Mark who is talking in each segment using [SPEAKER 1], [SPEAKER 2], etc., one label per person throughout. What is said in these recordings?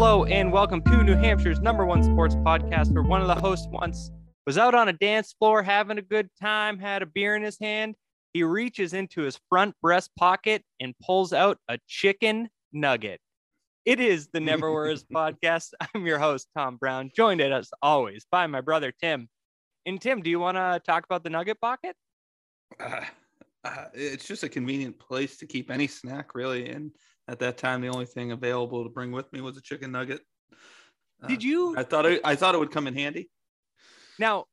[SPEAKER 1] Hello and welcome to New Hampshire's number one sports podcast, where one of the hosts once was out on a dance floor having a good time, had a beer in his hand. He reaches into his front breast pocket and pulls out a chicken nugget. It is the Never Wears podcast. I'm your host, Tom Brown, joined as always by my brother, Tim. And Tim, do you want to talk about the nugget pocket?
[SPEAKER 2] Uh, uh, it's just a convenient place to keep any snack, really. And at that time, the only thing available to bring with me was a chicken nugget. Uh,
[SPEAKER 1] Did you?
[SPEAKER 2] I thought it, I thought it would come in handy.
[SPEAKER 1] Now,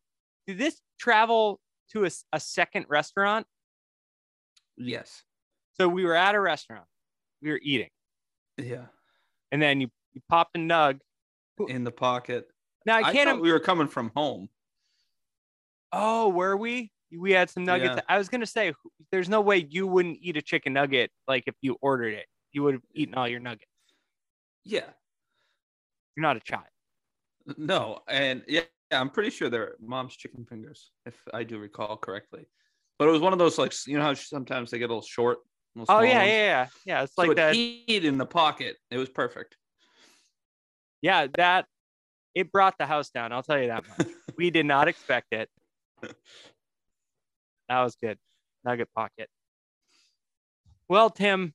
[SPEAKER 1] did this travel to a, a second restaurant?
[SPEAKER 2] Yes.
[SPEAKER 1] So we were at a restaurant, we were eating,
[SPEAKER 2] Yeah.
[SPEAKER 1] and then you, you popped a nug.
[SPEAKER 2] In the pocket.
[SPEAKER 1] Now I
[SPEAKER 2] I,
[SPEAKER 1] can't.
[SPEAKER 2] thought we were coming from home.
[SPEAKER 1] Oh, were we? We had some nuggets.
[SPEAKER 2] Yeah.
[SPEAKER 1] I was gonna say, there's no way you wouldn't eat a chicken nugget like if you ordered it. You would have eaten all your nuggets.
[SPEAKER 2] Yeah.
[SPEAKER 1] You're not a child.
[SPEAKER 2] No. And yeah, I'm pretty sure they're mom's chicken fingers, if I do recall correctly. But it was one of those like you know how sometimes they get a little short. little
[SPEAKER 1] Oh yeah,
[SPEAKER 2] ones?
[SPEAKER 1] yeah, yeah, yeah. It's
[SPEAKER 2] So
[SPEAKER 1] like
[SPEAKER 2] it
[SPEAKER 1] that.
[SPEAKER 2] heat in the pocket. It was perfect.
[SPEAKER 1] Yeah, that. It brought the house down. I'll tell you that much. we did not expect it. That was good. Nugget pocket. Well, Tim,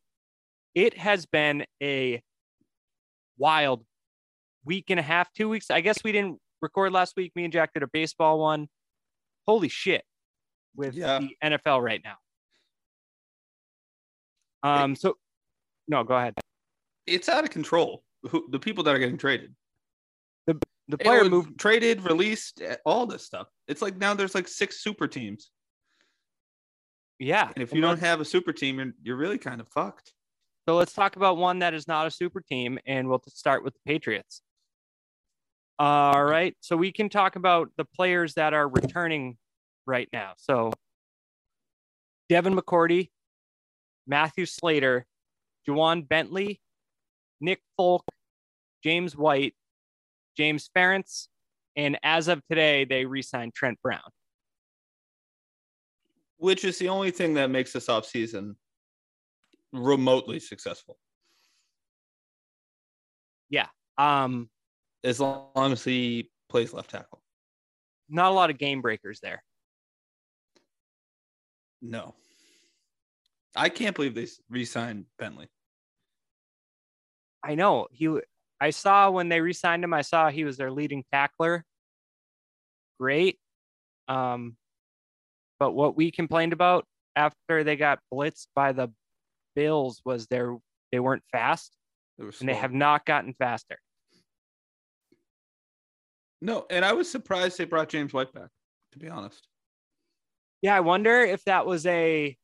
[SPEAKER 1] it has been a wild week and a half, two weeks. I guess we didn't record last week. Me and Jack did a baseball one. Holy shit with
[SPEAKER 2] Yeah.
[SPEAKER 1] the NFL right now. Um, so no, go ahead.
[SPEAKER 2] It's out of control. Who, the people that are getting traded.
[SPEAKER 1] The
[SPEAKER 2] It
[SPEAKER 1] player moved
[SPEAKER 2] traded, released, eh, all this stuff. It's like now there's like six super teams.
[SPEAKER 1] yeah.
[SPEAKER 2] And if you don't have a super team, you're, you're really kind of fucked.
[SPEAKER 1] So let's talk about one that is not a super team, and we'll start with the Patriots. All right. So we can talk about the players that are returning right now. So Devin McCourty, Matthew Slater, Ja'Whaun Bentley, Nick Folk, James White, James Ferentz, and as of today, they re-signed Trent Brown.
[SPEAKER 2] Which is the only thing that makes this offseason remotely successful. Yeah.
[SPEAKER 1] Um,
[SPEAKER 2] As long as he plays left tackle.
[SPEAKER 1] not a lot of game breakers there.
[SPEAKER 2] No. I can't believe they re-signed Bentley.
[SPEAKER 1] I know he. I saw when they re-signed him. I saw he was their leading tackler. Great. Um, but what we complained about after they got blitzed by the Bills was there they weren't fast,
[SPEAKER 2] They were
[SPEAKER 1] and they have not gotten faster.
[SPEAKER 2] no, and I was surprised they brought James White back, to be honest.
[SPEAKER 1] Yeah, I wonder if that was a.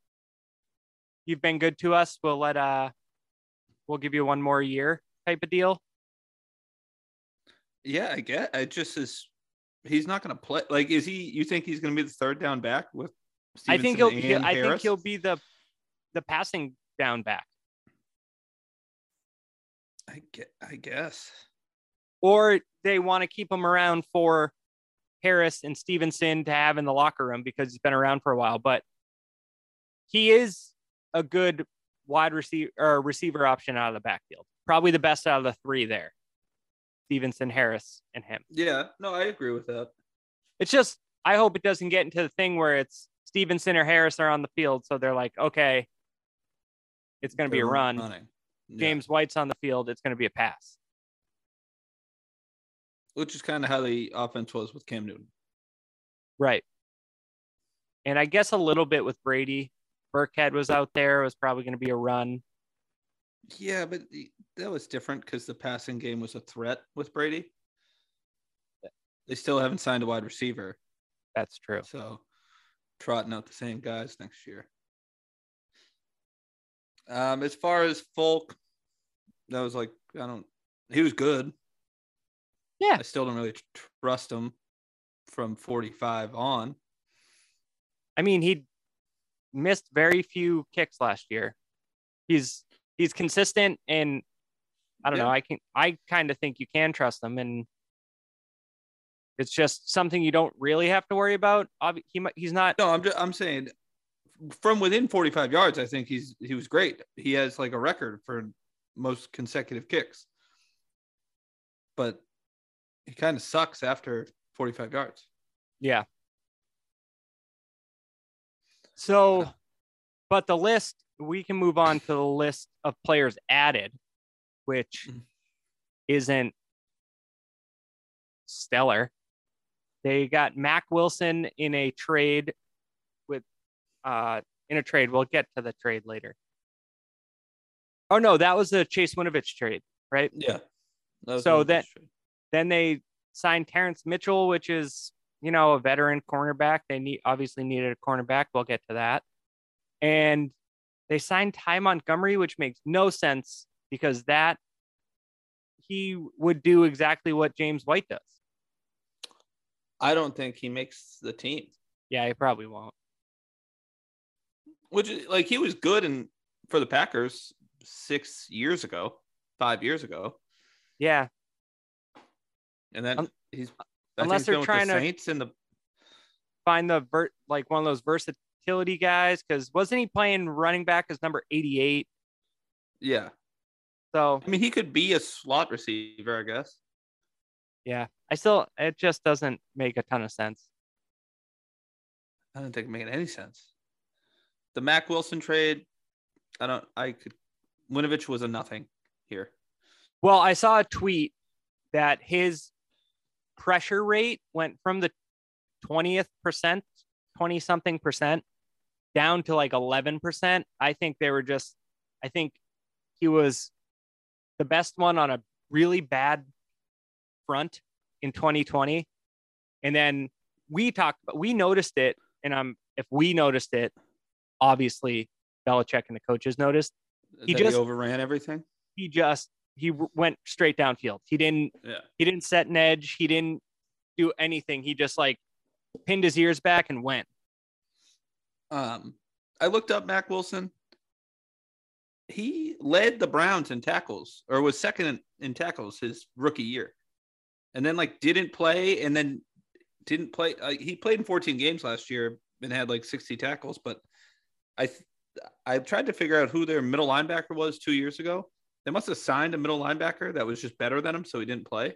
[SPEAKER 1] You've been good to us. We'll let uh, we'll give you one more year type of deal.
[SPEAKER 2] Yeah, I get it just is he's not gonna play like is he you think he's gonna be the third down back with
[SPEAKER 1] I think he'll.
[SPEAKER 2] Stevenson
[SPEAKER 1] he-
[SPEAKER 2] and
[SPEAKER 1] I think he'll be the, the passing down back.
[SPEAKER 2] I get I guess.
[SPEAKER 1] or they want to keep him around for Harris and Stevenson to have in the locker room because he's been around for a while. But he is a good wide receiver or receiver option out of the backfield. Probably the best out of the three there. Stevenson, Harris, and him.
[SPEAKER 2] Yeah, no, I agree with that.
[SPEAKER 1] It's just I hope it doesn't get into the thing where it's Stevenson or Harris are on the field, so they're like, okay, it's going to be a run.
[SPEAKER 2] running. Yeah.
[SPEAKER 1] James White's on the field, it's going to be a pass.
[SPEAKER 2] which is kind of how the offense was with Cam Newton.
[SPEAKER 1] Right. And I guess a little bit with Brady. Burkhead was out there. It was probably going to be a run.
[SPEAKER 2] Yeah, but that was different because the passing game was a threat with Brady. They still haven't signed a wide receiver,
[SPEAKER 1] That's true.
[SPEAKER 2] so trotting out the same guys next year. Um, as far as Folk, that was like I don't. He was good.
[SPEAKER 1] Yeah.
[SPEAKER 2] I still don't really trust him from 45 on.
[SPEAKER 1] I mean, he missed very few kicks last year. He's he's consistent and I don't
[SPEAKER 2] Yeah.
[SPEAKER 1] know. I can I kind of think you can trust him and it's just something you don't really have to worry about. He might- he's not
[SPEAKER 2] No, I'm just, I'm saying from within 45 yards, I think he's he was great. He has like a record for most consecutive kicks. but he kind of sucks after 45 yards.
[SPEAKER 1] Yeah. So, but the list, we can move on to the list of players added, which
[SPEAKER 2] Mhm.
[SPEAKER 1] isn't stellar. They got Mack Wilson in a trade with, uh, in a trade. We'll get to the trade later. Oh no, that was the Chase Winovich trade, right?
[SPEAKER 2] Yeah. That
[SPEAKER 1] So
[SPEAKER 2] one of
[SPEAKER 1] that-
[SPEAKER 2] those trades.
[SPEAKER 1] Then they signed Terrance Mitchell, which is, you know, a veteran cornerback. They need obviously needed a cornerback. We'll get to that. And they signed Ty Montgomery, which makes no sense because that he would do exactly what James White does.
[SPEAKER 2] I don't think he makes the team.
[SPEAKER 1] Yeah, he probably won't.
[SPEAKER 2] Which is like he was good and for the Packers six years ago, five years ago,
[SPEAKER 1] Yeah.
[SPEAKER 2] and then he's
[SPEAKER 1] unless
[SPEAKER 2] he's
[SPEAKER 1] they're trying
[SPEAKER 2] the
[SPEAKER 1] to-
[SPEAKER 2] Saints and the
[SPEAKER 1] Find the vert like one of those versatility guys because wasn't he playing running back as number 88?
[SPEAKER 2] yeah.
[SPEAKER 1] So
[SPEAKER 2] I mean, he could be a slot receiver, I guess.
[SPEAKER 1] yeah, I still it just doesn't make a ton of sense.
[SPEAKER 2] I don't think it made any sense. The Mack Wilson trade, I don't. I could. Winovich was a nothing here.
[SPEAKER 1] Well, I saw a tweet that his pressure rate went from the 20th percent, 20 something percent, down to like 11%. I think they were just, I think he was the best one on a really bad front in 2020. And then we talked, but we noticed it. And I'm, if we noticed it, obviously Belichick and the coaches noticed. He
[SPEAKER 2] That
[SPEAKER 1] just-
[SPEAKER 2] overran everything.
[SPEAKER 1] He just, he went straight downfield. He didn't
[SPEAKER 2] Yeah.
[SPEAKER 1] he didn't set an edge. He didn't do anything. He just like pinned his ears back and went.
[SPEAKER 2] Um, I looked up Mack Wilson. He led the Browns in tackles, or was second in, in tackles his rookie year, and then like didn't play, and then didn't play. Uh, he played in 14 games last year and had like 60 tackles. But I, th- I tried to figure out who their middle linebacker was two years ago. They must have signed a middle linebacker that was just better than him, so he didn't play,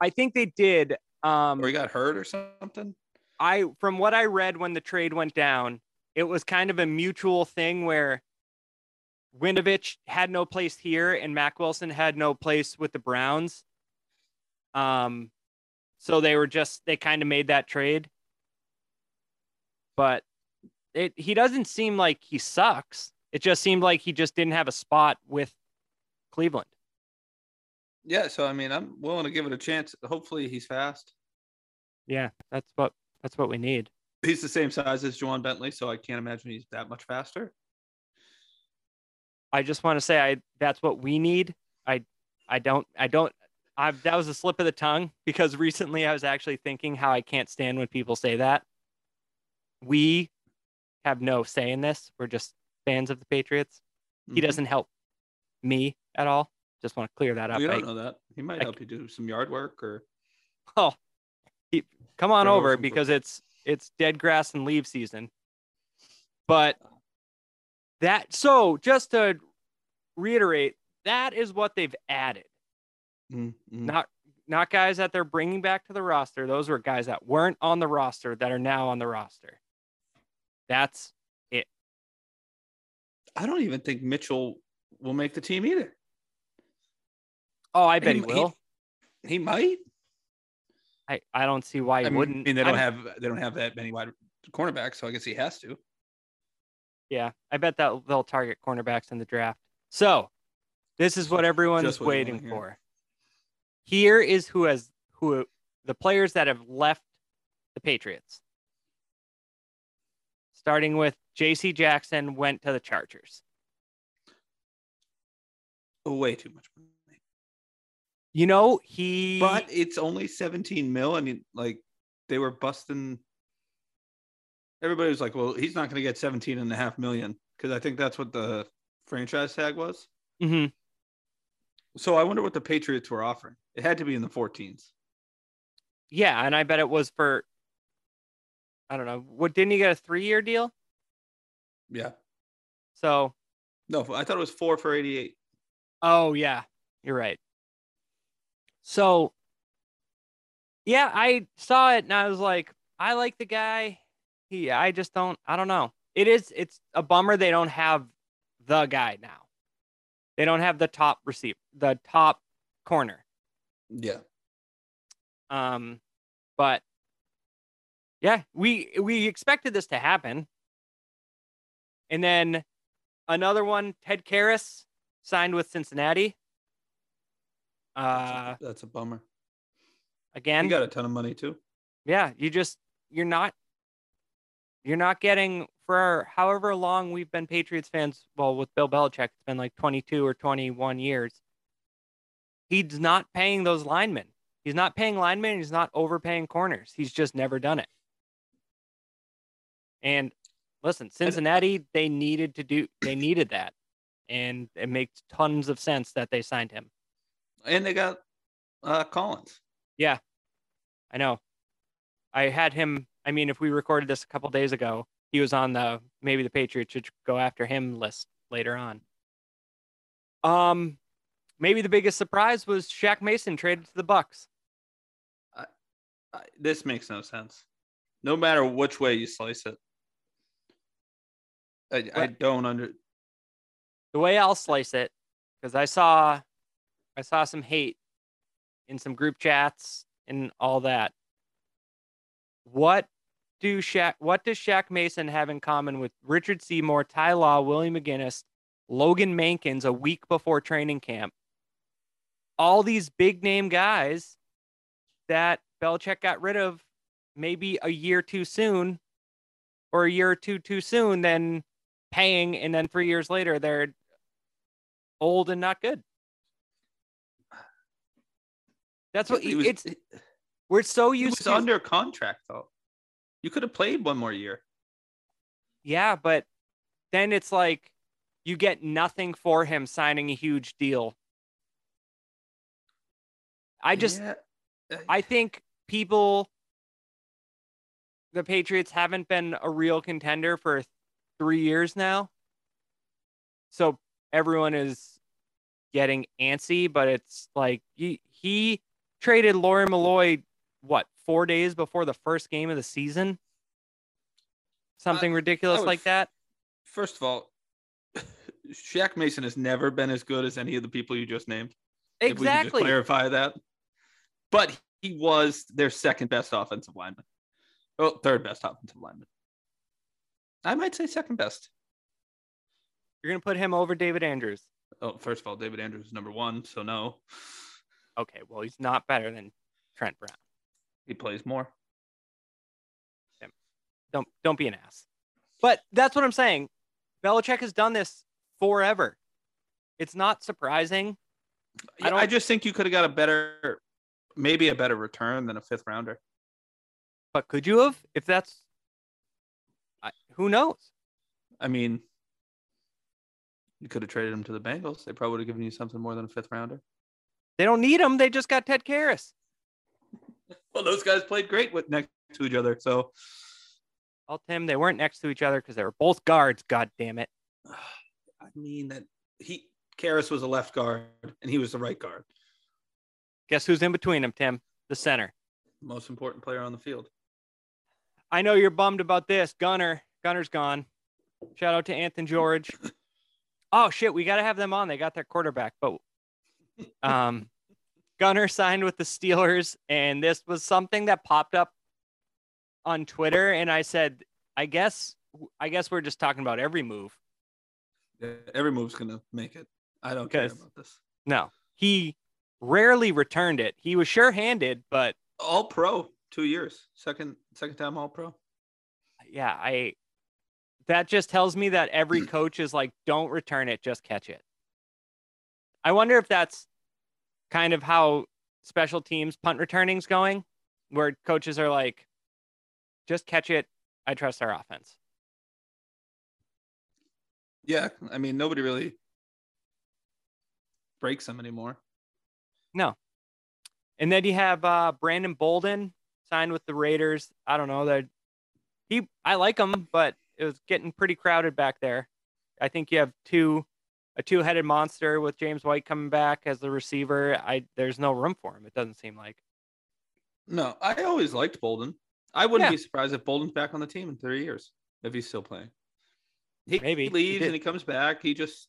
[SPEAKER 1] I think they did. Um,
[SPEAKER 2] or he got hurt or something.
[SPEAKER 1] I from what I read when the trade went down, it was kind of a mutual thing where Winovich had no place here and Mack Wilson had no place with the Browns. Um, so they were just they kind of made that trade. But it he doesn't seem like he sucks. It just seemed like he just didn't have a spot with Cleveland.
[SPEAKER 2] Yeah, so I mean, I'm willing to give it a chance. Hopefully, he's fast.
[SPEAKER 1] Yeah, that's what that's what we need.
[SPEAKER 2] he's the same size as Ja'Whaun Bentley, so I can't imagine he's that much faster.
[SPEAKER 1] I just want to say I that's what we need. I I don't I don't I that was a slip of the tongue because recently I was actually thinking how I can't stand when people say that. We have no say in this. We're just fans of the Patriots. He
[SPEAKER 2] Mhm.
[SPEAKER 1] doesn't help me at all. Just want to clear that up.
[SPEAKER 2] We don't know that. He might
[SPEAKER 1] I-
[SPEAKER 2] help you do some yard work or
[SPEAKER 1] oh, he, come on over because it's it's dead grass and leaf season. But that so just to reiterate, that is what they've added.
[SPEAKER 2] Mm, mm.
[SPEAKER 1] not not guys that they're bringing back to the roster. Those were guys that weren't on the roster that are now on the roster. That's it.
[SPEAKER 2] I don't even think Mitchell will make the team either.
[SPEAKER 1] oh, I bet he,
[SPEAKER 2] He-
[SPEAKER 1] will.
[SPEAKER 2] He might.
[SPEAKER 1] I, I don't see why he
[SPEAKER 2] I mean,
[SPEAKER 1] wouldn't.
[SPEAKER 2] they don't
[SPEAKER 1] I'm-
[SPEAKER 2] have they don't have that many wide cornerbacks, so I guess he has to.
[SPEAKER 1] Yeah, I bet that they'll target cornerbacks in the draft. So this is what everyone's
[SPEAKER 2] Just what
[SPEAKER 1] waiting for. Here is who has who the players that have left the Patriots. Starting with J.C. Jackson went to the Chargers.
[SPEAKER 2] Oh, way too much money.
[SPEAKER 1] You know, he
[SPEAKER 2] But it's only 17 mil, and he- like they were busting. Everybody was like, "Well, he's not going to get 17 and a half million because I think that's what the franchise tag was."
[SPEAKER 1] Mhm.
[SPEAKER 2] So I wonder what the Patriots were offering. It had to be in the 14s.
[SPEAKER 1] Yeah, and I bet it was for I don't know. What didn't he get a three year deal?
[SPEAKER 2] Yeah.
[SPEAKER 1] So
[SPEAKER 2] No, I thought it was four for 88.
[SPEAKER 1] oh yeah, you're right. So, yeah, I saw it and I was like, I like the guy. He, I just don't, I don't know. It is, it's a bummer they don't have the guy now. They don't have the top receiver, the top corner.
[SPEAKER 2] Yeah.
[SPEAKER 1] Um, but yeah, we we expected this to happen. And then another one, Ted Karras signed with Cincinnati. Uh,
[SPEAKER 2] that's a, that's a bummer.
[SPEAKER 1] Again,
[SPEAKER 2] you got a ton of money too.
[SPEAKER 1] Yeah, you just you're not you're not getting for however long we've been Patriots fans. Well, with Bill Belichick, it's been like 22 or 21 years. He's not paying those linemen. He's not paying linemen. He's not overpaying corners. He's just never done it. And listen, Cincinnati, they needed to do, they needed that. And it makes tons of sense that they signed him.
[SPEAKER 2] And they got uh, Collins.
[SPEAKER 1] Yeah, I know. I had him. I mean, if we recorded this a couple days ago, he was on the maybe the Patriots should go after him list later on. Um, maybe the biggest surprise was Shaq Mason traded to the Bucs.
[SPEAKER 2] I, I, this makes no sense. No matter which way you slice it, I, I don't under.
[SPEAKER 1] The way I'll slice it, because I saw, I saw some hate in some group chats and all that. What do Shaq? What does Shaq Mason have in common with Richard Seymour, Ty Law, Willie McGinest, Logan Mankins a week before training camp? All these big name guys that Belichick got rid of maybe a year too soon or a year or two too soon, then paying, and then three years later they're old and not good. That's what was, it's. We're so used
[SPEAKER 2] to under contract though. You could have played one more year.
[SPEAKER 1] Yeah, but then it's like you get nothing for him signing a huge deal. I just yeah. Uh, I think people the Patriots haven't been a real contender for 3 years now. So everyone is getting antsy, but it's like he, he traded Lawyer Milloy what four days before the first game of the season, something uh, ridiculous like that.
[SPEAKER 2] First of all, Shaq Mason has never been as good as any of the people you just named.
[SPEAKER 1] Exactly.
[SPEAKER 2] clarify that. But he was their second best offensive lineman. Oh, third best offensive lineman. I might say second best.
[SPEAKER 1] You're gonna put him over David Andrews.
[SPEAKER 2] Oh, first of all, David Andrews is number one, so no.
[SPEAKER 1] Okay, well, he's not better than Trent Brown.
[SPEAKER 2] He plays more.
[SPEAKER 1] Don't don't be an ass. But that's what I'm saying. Belichick has done this forever. It's not surprising.
[SPEAKER 2] I, I just think you could have got a better, maybe a better return than a fifth rounder.
[SPEAKER 1] But could you have? If that's, I, who knows?
[SPEAKER 2] I mean, you could have traded him to the Bengals. They probably would have given you something more than a fifth rounder.
[SPEAKER 1] They don't need him. They just got Ted Karras.
[SPEAKER 2] well, those guys played great with next to each other. So,
[SPEAKER 1] well, Tim, they weren't next to each other because they were both guards. God damn it.
[SPEAKER 2] I mean that he Karras was a left guard and he was the right guard.
[SPEAKER 1] Guess who's in between them, Tim? The center.
[SPEAKER 2] Most important player on the field.
[SPEAKER 1] I know you're bummed about this. Gunner. Gunner's gone. Shout out to Anthony George. oh shit, we gotta have them on. They got their quarterback, but um Gunner signed with the Steelers, and this was something that popped up on Twitter, and I said, I guess, I guess we're just talking about every move.
[SPEAKER 2] Yeah, every move's gonna make it. I don't care about this.
[SPEAKER 1] No, he rarely returned it. He was sure-handed, but
[SPEAKER 2] all pro two years, second second time all pro.
[SPEAKER 1] Yeah, I. That just tells me that every coach is like, don't return it, just catch it. I wonder if that's kind of how special teams punt returning's going, where coaches are like, just catch it. I trust our offense.
[SPEAKER 2] Yeah, I mean nobody really breaks them anymore.
[SPEAKER 1] No. And then you have uh, Brandon Bolden signed with the Raiders. I don't know that he. I like him, but it was getting pretty crowded back there. I think you have two a two-headed monster with James White coming back as the receiver. I there's no room for him. It doesn't seem like.
[SPEAKER 2] No, I always liked Bolden. I wouldn't
[SPEAKER 1] Yeah.
[SPEAKER 2] be surprised if Bolden's back on the team in three years if he's still playing. He,
[SPEAKER 1] Maybe.
[SPEAKER 2] he
[SPEAKER 1] He
[SPEAKER 2] leaves and he comes back. He just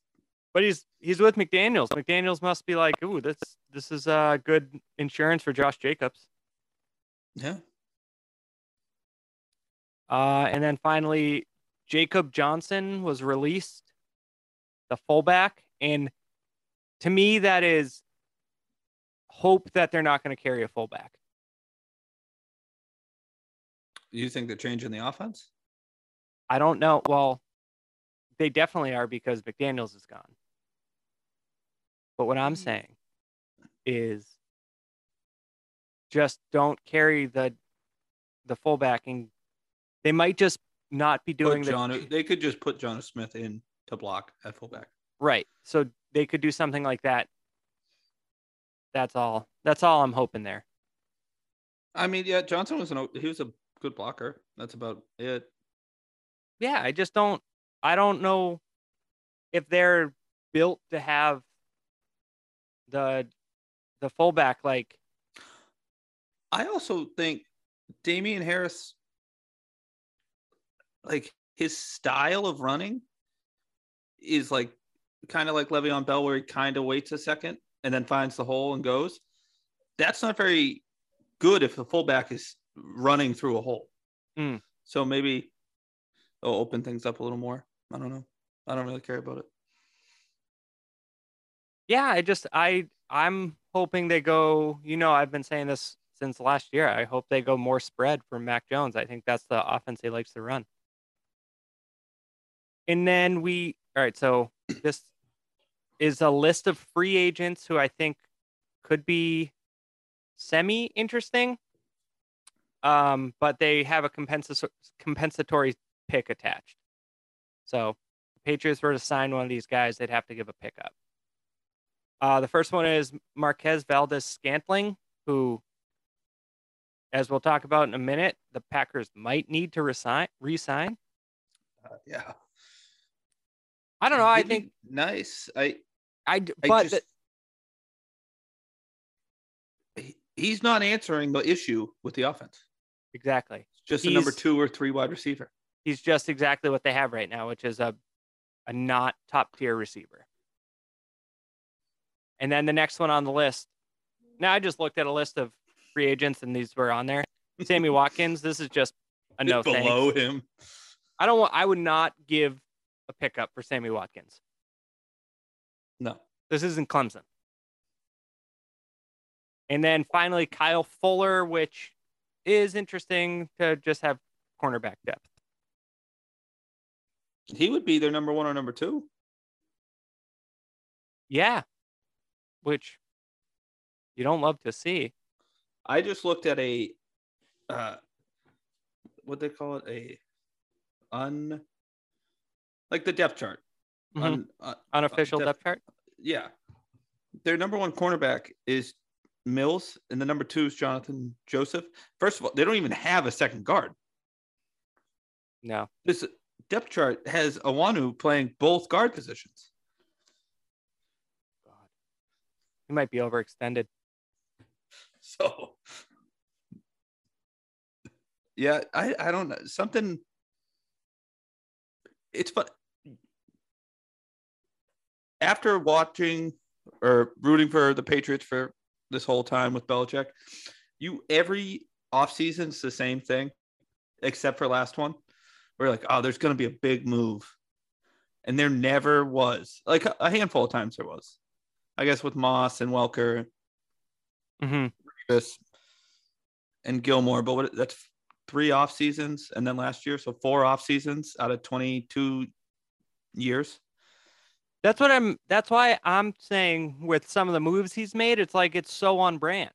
[SPEAKER 1] But he's he's with McDaniels. McDaniels must be like, ooh, this this is uh good insurance for Josh Jacobs.
[SPEAKER 2] yeah.
[SPEAKER 1] Uh, and then finally, Jacob Johnson was released, the fullback, and to me, that is hope that they're not going to carry a fullback.
[SPEAKER 2] You think they're changing the offense?
[SPEAKER 1] I don't know. Well, they definitely are because McDaniels is gone. But what I'm saying is just don't carry the the fullback and they might just not be doing
[SPEAKER 2] Put
[SPEAKER 1] the
[SPEAKER 2] John, they could just put Jonnu Smith in to block at fullback.
[SPEAKER 1] right. So they could do something like that. That's all. That's all I'm hoping there.
[SPEAKER 2] I mean, yeah, Johnson was an he was a good blocker. That's about it.
[SPEAKER 1] Yeah, I just don't I don't know if they're built to have the the fullback like
[SPEAKER 2] I also think Damien Harris, like his style of running, is like kind of like Le'Veon Bell, where he kind of waits a second and then finds the hole and goes. That's not very good if the fullback is running through a hole.
[SPEAKER 1] Mm.
[SPEAKER 2] So maybe they'll open things up a little more. I don't know. I don't really care about it.
[SPEAKER 1] yeah, I just I I'm hoping they go, you know, I've been saying this since last year. I hope they go more spread for Mac Jones. I think that's the offense he likes to run. And then we all right, so this is a list of free agents who I think could be semi interesting. Um, but they have a compensa- compensatory pick attached. So the Patriots were to sign one of these guys, they'd have to give a pickup. Uh, the first one is Marquez Valdes-Scantling, who, as we'll talk about in a minute, the Packers might need to resign. Resign.
[SPEAKER 2] Uh, yeah.
[SPEAKER 1] I don't know. I think
[SPEAKER 2] nice. I
[SPEAKER 1] I But
[SPEAKER 2] just, he- he's not answering the issue with the offense.
[SPEAKER 1] exactly,
[SPEAKER 2] Just a number two or three wide receiver.
[SPEAKER 1] he's just exactly what they have right now, which is a a not top tier receiver. And then the next one on the list. Now I just looked at a list of free agents, and these were on there. Sammy Watkins. This is just a no thanks.
[SPEAKER 2] below him.
[SPEAKER 1] I don't want. I would not give a pickup for Sammy Watkins.
[SPEAKER 2] No.
[SPEAKER 1] This isn't Clemson. And then finally, Kyle Fuller, which is interesting to just have cornerback depth.
[SPEAKER 2] He would be their number one or number two.
[SPEAKER 1] Yeah, which you don't love to see.
[SPEAKER 2] I just looked at a uh what they call it a un like the depth chart.
[SPEAKER 1] Mhm.
[SPEAKER 2] Un, uh,
[SPEAKER 1] Unofficial
[SPEAKER 2] depth-
[SPEAKER 1] depth chart.
[SPEAKER 2] yeah. Their number one cornerback is Mills, and the number two is Jonathan Joseph. First of all, they don't even have a second guard.
[SPEAKER 1] No,
[SPEAKER 2] This depth chart has Onwenu playing both guard positions.
[SPEAKER 1] God, he might be overextended.
[SPEAKER 2] So yeah, I, I don't know. Something it's fun. After watching or rooting for the Patriots for this whole time with Belichick, you every offseason it's the same thing, except for last one. We're like, oh, there's gonna be a big move. And there never was. Like a- handful of times there was. I guess with Moss and Welker Davis mm-hmm. and Gilmore, but what that's three off seasons and then last year, so four off seasons out of 22 years.
[SPEAKER 1] That's what I'm. That's why I'm saying with some of the moves he's made, it's like it's so on brand.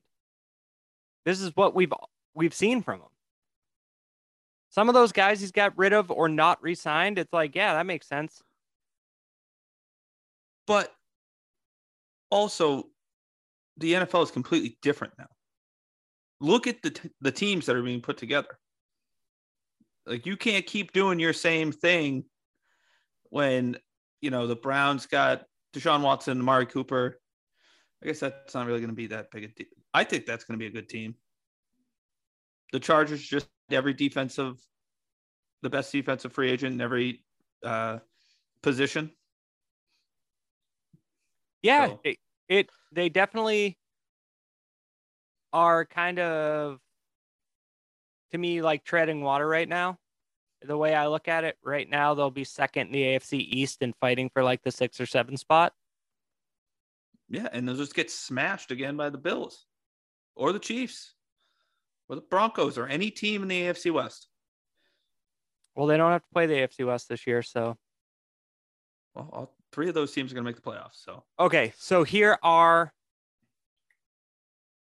[SPEAKER 1] This is what we've we've seen from him. Some of those guys he's got rid of or not re-signed. It's like, yeah, that makes sense.
[SPEAKER 2] But also, the NFL is completely different now. Look at the t- the teams that are being put together. Like you can't keep doing your same thing when you know the Browns got Deshaun Watson, Amari Cooper. I guess that's not really going to be that big a deal. I think that's going to be a good team. The Chargers just every defensive, the best defensive free agent in every uh, position.
[SPEAKER 1] Yeah,
[SPEAKER 2] So-
[SPEAKER 1] it, it they definitely are kind of to me like treading water right now. The way I look at it right now, they'll be second in the AFC East and fighting for like the six or seven spot.
[SPEAKER 2] Yeah, and they'll just get smashed again by the Bills or the Chiefs or the Broncos or any team in the AFC West.
[SPEAKER 1] Well, they don't have to play the AFC West this year, so
[SPEAKER 2] Well, all three of those teams are going to make the playoffs. So
[SPEAKER 1] Okay, so here are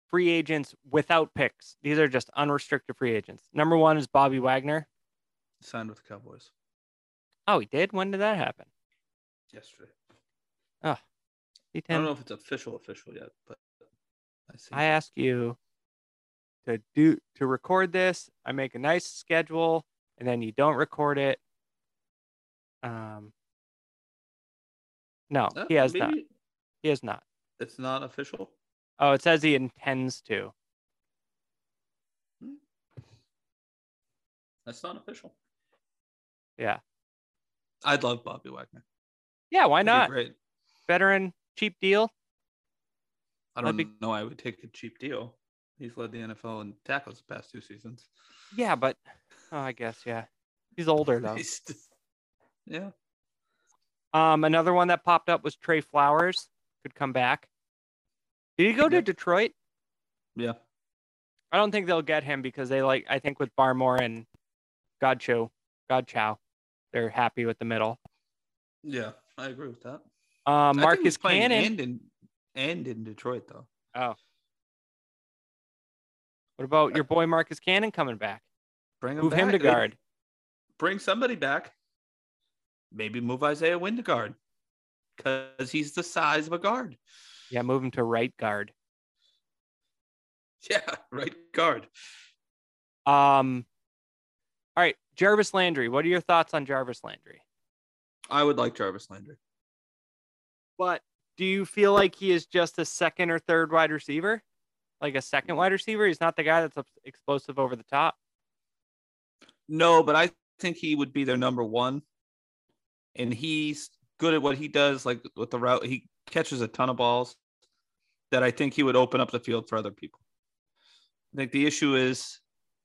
[SPEAKER 1] free agents without picks. These are just unrestricted free agents. Number one is Bobby Wagner.
[SPEAKER 2] Signed with the Cowboys
[SPEAKER 1] Oh, he did. When did that happen?
[SPEAKER 2] yesterday.
[SPEAKER 1] He
[SPEAKER 2] I don't know if it's official official yet, but I see.
[SPEAKER 1] I ask you to do to record this. I make a nice schedule, and then you don't record it. Um, no,
[SPEAKER 2] Uh,
[SPEAKER 1] he has not. He has not.
[SPEAKER 2] It's not official.
[SPEAKER 1] Oh, it says he intends to.
[SPEAKER 2] That's not official.
[SPEAKER 1] Yeah.
[SPEAKER 2] I'd love Bobby Wagner.
[SPEAKER 1] Yeah, why
[SPEAKER 2] That'd
[SPEAKER 1] not?
[SPEAKER 2] Great.
[SPEAKER 1] Veteran, cheap deal.
[SPEAKER 2] I don't
[SPEAKER 1] be-
[SPEAKER 2] know. I would take a cheap deal. He's led the NFL in tackles the past two seasons.
[SPEAKER 1] Yeah, but oh, I guess yeah. He's older though.
[SPEAKER 2] He's just- yeah.
[SPEAKER 1] Um, another one that popped up was Trey Flowers could come back. Did he go to
[SPEAKER 2] Yep.
[SPEAKER 1] Detroit?
[SPEAKER 2] Yeah.
[SPEAKER 1] I don't think they'll get him because they like. I think with Barmore and Godchaux, Godchaux, they're happy with the middle.
[SPEAKER 2] Yeah. I agree with that.
[SPEAKER 1] Um,
[SPEAKER 2] think
[SPEAKER 1] Marcus Cannon.
[SPEAKER 2] and in and in Detroit though.
[SPEAKER 1] Oh, what about your boy Marcus Cannon coming back?
[SPEAKER 2] Bring him
[SPEAKER 1] Move him to guard.
[SPEAKER 2] Bring somebody back. Maybe move Isaiah Wynn to guard because he's the size of a guard.
[SPEAKER 1] Yeah, move him to right guard.
[SPEAKER 2] Yeah, right guard.
[SPEAKER 1] Um, Jarvis Landry. What are your thoughts on Jarvis Landry?
[SPEAKER 2] I would like Jarvis Landry.
[SPEAKER 1] But do you feel like he is just a second or third wide receiver? Like a second wide receiver? He's not the guy that's explosive over the top.
[SPEAKER 2] No, but I think he would be their number one. And he's good at what he does, like with the route. He catches a ton of balls that I think he would open up the field for other people. I think the issue is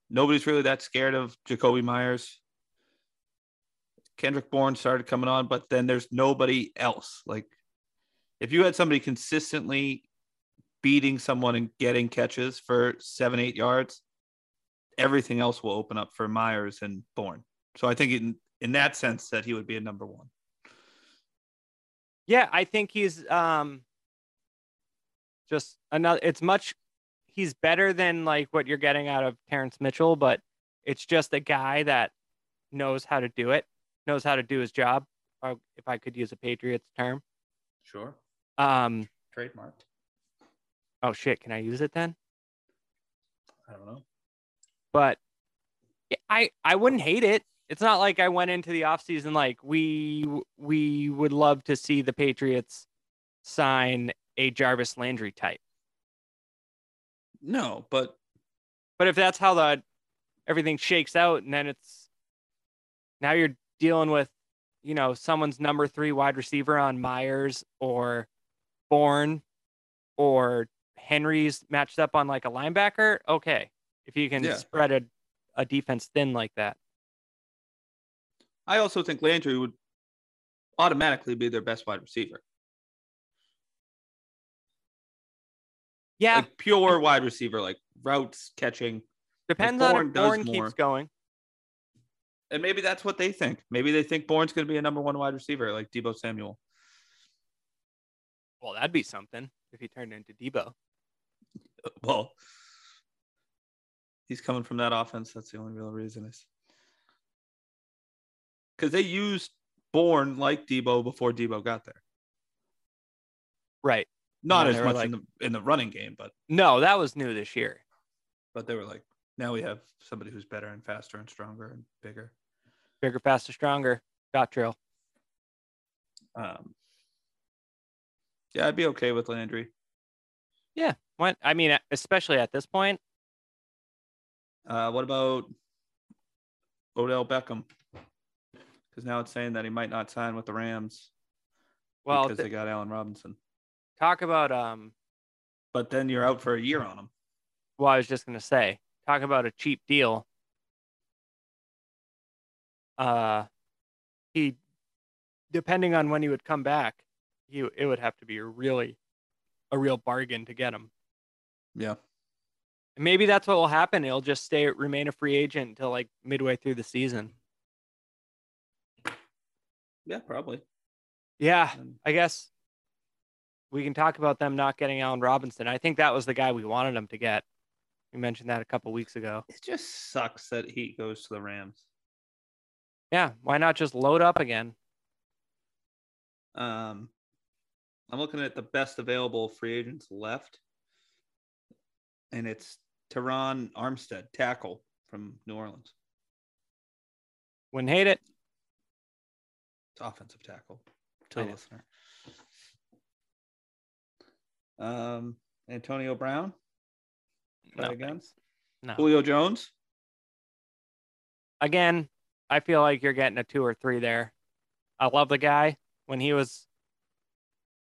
[SPEAKER 2] nobody's really that scared of Jakobi Meyers. Kendrick Bourne started coming on, but then there's nobody else. Like if you had somebody consistently beating someone and getting catches for seven, eight yards, everything else will open up for Meyers and Bourne. So I think in in that sense that he would be a number one.
[SPEAKER 1] Yeah, I think he's um just another it's much he's better than like what you're getting out of Terrance Mitchell, but it's just a guy that knows how to do it, knows how to do his job, if I, could use a Patriots term.
[SPEAKER 2] Sure.
[SPEAKER 1] Um
[SPEAKER 2] Trademarked.
[SPEAKER 1] oh shit, can I use it then?
[SPEAKER 2] I don't know.
[SPEAKER 1] but I I wouldn't hate it. It's not like I went into the offseason like we we would love to see the Patriots sign a Jarvis Landry type.
[SPEAKER 2] No, but
[SPEAKER 1] But if that's how the everything shakes out and then it's now you're dealing with you know someone's number 3 wide receiver on Meyers or Bourne or Henry's matched up on like a linebacker, okay. If you can
[SPEAKER 2] Yeah.
[SPEAKER 1] spread a, a defense thin like that.
[SPEAKER 2] I also think Landry would automatically be their best wide receiver.
[SPEAKER 1] Yeah,
[SPEAKER 2] Like pure wide receiver, like routes catching.
[SPEAKER 1] Depends
[SPEAKER 2] Bourne
[SPEAKER 1] on if
[SPEAKER 2] does
[SPEAKER 1] Bourne
[SPEAKER 2] more.
[SPEAKER 1] keeps going.
[SPEAKER 2] And maybe that's what they think. Maybe they think Bourne's going to be a number one wide receiver like Deebo Samuel.
[SPEAKER 1] Well, that'd be something if he turned into Deebo.
[SPEAKER 2] Well, he's coming from that offense. That's the only real reason is because they used Bourne like Deebo before Deebo got there.
[SPEAKER 1] Right.
[SPEAKER 2] Not as much in the in the running game, but
[SPEAKER 1] No, that was new this year.
[SPEAKER 2] but they were like, now we have somebody who's better and faster and stronger and bigger.
[SPEAKER 1] Bigger, faster, stronger. Got drill.
[SPEAKER 2] Um, Yeah, I'd be okay with Landry.
[SPEAKER 1] Yeah, what I mean, especially at this point.
[SPEAKER 2] Uh, what about Odell Beckham? Because now it's saying that he might not sign with the Rams
[SPEAKER 1] Well,
[SPEAKER 2] because
[SPEAKER 1] th-
[SPEAKER 2] they got Allen Robinson.
[SPEAKER 1] Talk about um.
[SPEAKER 2] But then you're out for a year on him.
[SPEAKER 1] Well, I was just gonna say, talk about a cheap deal. Uh, he, depending on when he would come back, he it would have to be a really, a real bargain to get him.
[SPEAKER 2] Yeah.
[SPEAKER 1] And maybe that's what will happen. He'll just stay remain a free agent until like midway through the season.
[SPEAKER 2] Yeah, probably.
[SPEAKER 1] Yeah, I guess we can talk about them not getting Allen Robinson. I think that was the guy we wanted them to get. We mentioned that a couple weeks ago.
[SPEAKER 2] it just sucks that he goes to the Rams.
[SPEAKER 1] Yeah, why not just load up again?
[SPEAKER 2] Um, I'm looking at the best available free agents left, and it's Terron Armstead, tackle from New Orleans.
[SPEAKER 1] Wouldn't hate it.
[SPEAKER 2] It's offensive tackle to the listener. Um, Antonio Brown,
[SPEAKER 1] No. No.
[SPEAKER 2] Julio Jones.
[SPEAKER 1] Again, I feel like you're getting a two or three there. I love the guy. When he was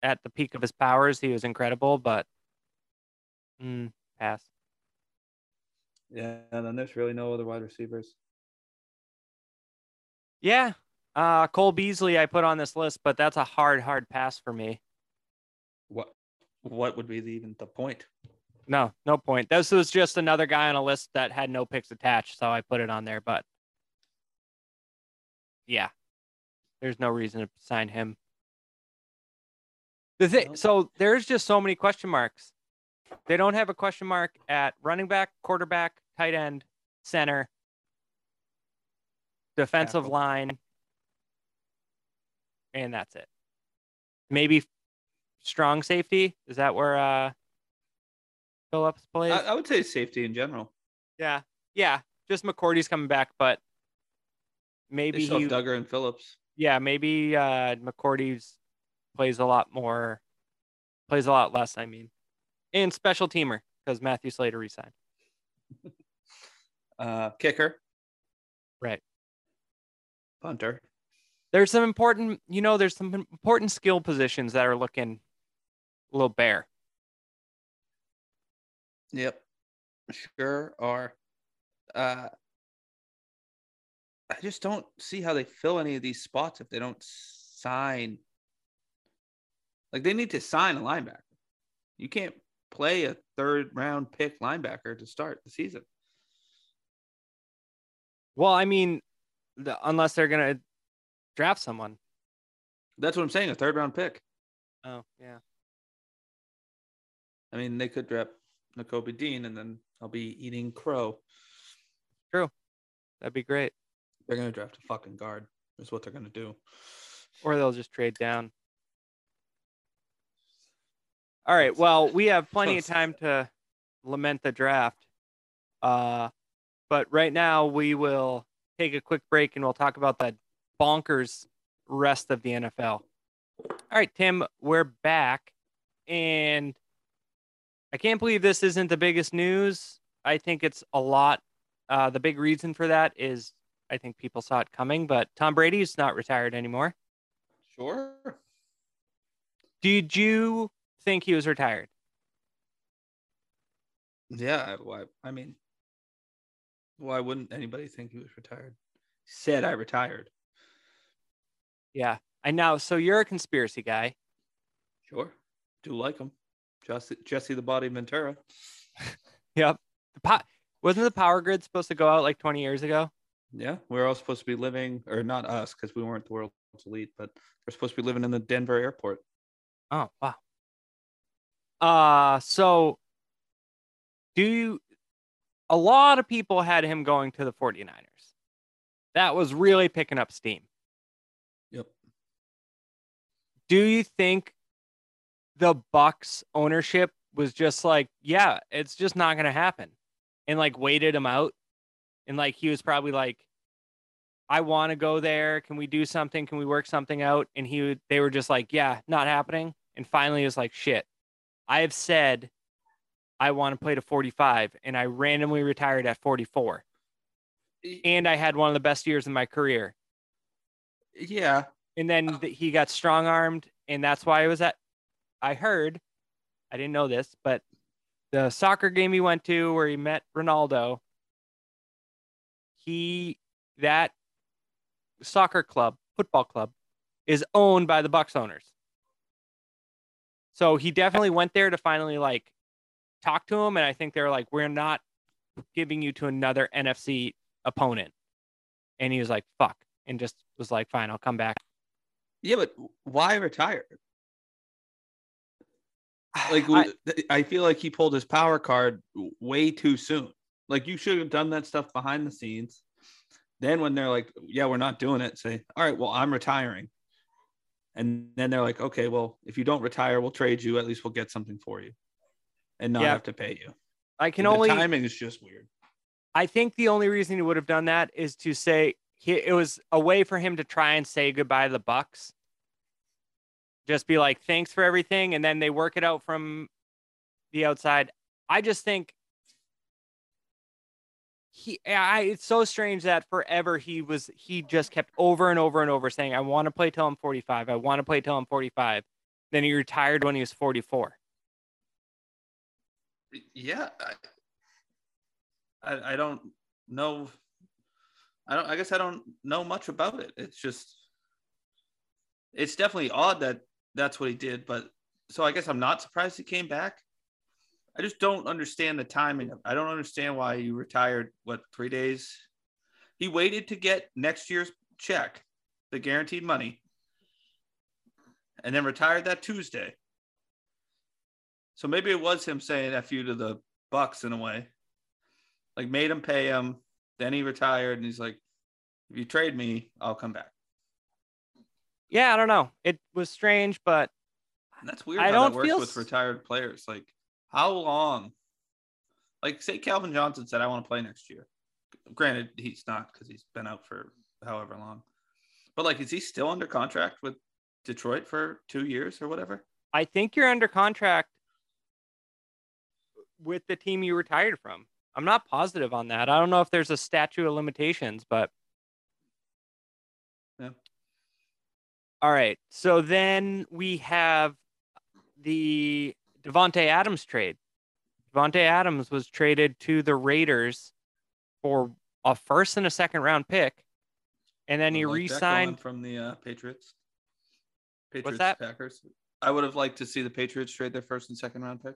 [SPEAKER 1] at the peak of his powers, he was incredible, but mm, pass.
[SPEAKER 2] Yeah, and then there's really no other wide receivers.
[SPEAKER 1] Yeah. Uh, Cole Beasley, I put on this list, but that's a hard, hard pass for me.
[SPEAKER 2] What what would be the, even the point?
[SPEAKER 1] No, no point. This was just another guy on a list that had no picks attached, so I put it on there. But yeah, there's no reason to sign him. The thing, so there's just so many question marks. They don't have a question mark at running back, quarterback, tight end, center, defensive
[SPEAKER 2] Tackle.
[SPEAKER 1] line, and that's it. Maybe strong safety. Is that where uh Phillips plays?
[SPEAKER 2] I, I would say safety in general.
[SPEAKER 1] Yeah, yeah. Just McCourty's coming back, but
[SPEAKER 2] They
[SPEAKER 1] maybe
[SPEAKER 2] still
[SPEAKER 1] he,
[SPEAKER 2] Dugger and Phillips.
[SPEAKER 1] yeah, maybe uh, McCourty's plays a lot more, plays a lot less. I mean, and special teamer because Matthew Slater resigned.
[SPEAKER 2] Uh, kicker,
[SPEAKER 1] Right.
[SPEAKER 2] punter.
[SPEAKER 1] There's some important, you know, there's some important skill positions that are looking little bear.
[SPEAKER 2] Yep, sure are. Uh, I just don't see how they fill any of these spots if they don't sign. Like they need to sign a linebacker. You can't play a third round pick linebacker to start the season.
[SPEAKER 1] Well, I mean, the, unless they're gonna draft someone.
[SPEAKER 2] That's what I'm saying. A third round pick.
[SPEAKER 1] Oh, yeah.
[SPEAKER 2] I mean, they could draft Nakobe Dean, and then I'll be eating crow.
[SPEAKER 1] True, that'd be great.
[SPEAKER 2] They're gonna draft a fucking guard. Is what they're gonna do.
[SPEAKER 1] Or they'll just trade down. All right. Well, we have plenty of time to lament the draft. Uh, but right now we will take a quick break and we'll talk about the bonkers rest of the NFL. All right, Tim, we're back. And I can't believe this isn't the biggest news. I think it's a lot. Uh, the big reason for that is I think people saw it coming, but Tom Brady's not retired anymore.
[SPEAKER 2] Sure.
[SPEAKER 1] Did you think he was retired?
[SPEAKER 2] Yeah. Why? I mean, why wouldn't anybody think he was retired? Said I retired.
[SPEAKER 1] Yeah, I know. So you're a conspiracy guy.
[SPEAKER 2] Sure. Do like him. Jesse, Jesse the Body Ventura.
[SPEAKER 1] Yep. The po- wasn't the power grid supposed to go out like 20 years ago?
[SPEAKER 2] Yeah, we're all supposed to be living, or not us, because we weren't the world's elite, but we're supposed to be living in the Denver airport.
[SPEAKER 1] Oh, wow. Uh, so do you, a lot of people had him going to the 49ers. That was really picking up steam.
[SPEAKER 2] Yep.
[SPEAKER 1] Do you think the Bucs ownership was just like, yeah, it's just not going to happen and like waited him out? And like he was probably like, I want to go there. Can we do something? Can we work something out? And he would, they were just like, yeah, not happening. and finally it was like, shit, I have said I want to play to 45, and I randomly retired at 44. And I had one of the best years in my career.
[SPEAKER 2] Yeah.
[SPEAKER 1] And then uh th- he got strong armed, and that's why I was at. I heard, I didn't know this, but the soccer game he went to where he met Ronaldo, he that soccer club, football club, is owned by the Bucs owners. So he definitely went there to finally like talk to him, and I think they're like, "We're not giving you to another NFC opponent," and he was like, "Fuck," and just was like, "Fine, I'll come back."
[SPEAKER 2] Yeah, but why retire? Like
[SPEAKER 1] I-
[SPEAKER 2] I, feel like he pulled his power card way too soon. Like you should have done that stuff behind the scenes. Then when they're like, "Yeah, we're not doing it," say, "All right, well, I'm retiring." And then they're like, "Okay, well, if you don't retire, we'll trade you. At least we'll get something for you, and not
[SPEAKER 1] Yeah.
[SPEAKER 2] have to pay you."
[SPEAKER 1] I can
[SPEAKER 2] the
[SPEAKER 1] only
[SPEAKER 2] timing is just weird.
[SPEAKER 1] I think the only reason he would have done that is to say he, it was a way for him to try and say goodbye to the Bucs. Just be like, thanks for everything, and then they work it out from the outside. I just think he, I, it's so strange that forever he was, he just kept over and over and over saying, I want to play till I'm 45. I want to play till I'm 45. Then he retired when he was 44.
[SPEAKER 2] Yeah, I, I, I don't know. I don't. I guess I don't know much about it. It's just, it's definitely odd that that's what he did. But so I guess I'm not surprised he came back. I just don't understand the timing. I don't understand why you retired. What three days? He waited to get next year's check, the guaranteed money, and then retired that Tuesday. So maybe it was him saying "f you" to the Bucs in a way, like made him pay him. Then he retired, and he's like, "If you trade me, I'll come back."
[SPEAKER 1] Yeah, I don't know. It was strange, but
[SPEAKER 2] that's weird.
[SPEAKER 1] I
[SPEAKER 2] how
[SPEAKER 1] don't
[SPEAKER 2] that works
[SPEAKER 1] feel
[SPEAKER 2] with retired players. Like, how long? Like, say Calvin Johnson said, "I want to play next year." Granted, he's not because he's been out for however long. But like, is he still under contract with Detroit for two years or whatever?
[SPEAKER 1] I think you're under contract with the team you retired from. I'm not positive on that. I don't know if there's a statute of limitations, but
[SPEAKER 2] Yeah.
[SPEAKER 1] All right. So then we have the Davante Adams trade. Davante Adams was traded to the Raiders for a first and a second round pick, and then he
[SPEAKER 2] like
[SPEAKER 1] re-signed.
[SPEAKER 2] from the uh, Patriots. Patriots
[SPEAKER 1] that?
[SPEAKER 2] Packers. I would have liked to see the Patriots trade their first and second round pick.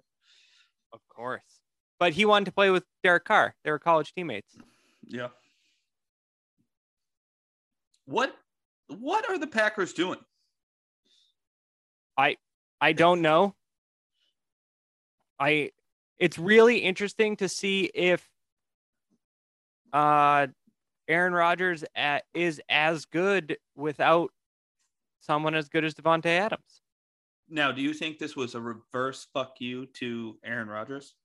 [SPEAKER 1] Of course, but he wanted to play with Derek Carr. They were college teammates.
[SPEAKER 2] Yeah. What what are the Packers doing?
[SPEAKER 1] I I don't know. I it's really interesting to see if uh Aaron Rodgers a is as good without someone as good as Davante Adams.
[SPEAKER 2] Now, do you think this was a reverse fuck you to Aaron Rodgers?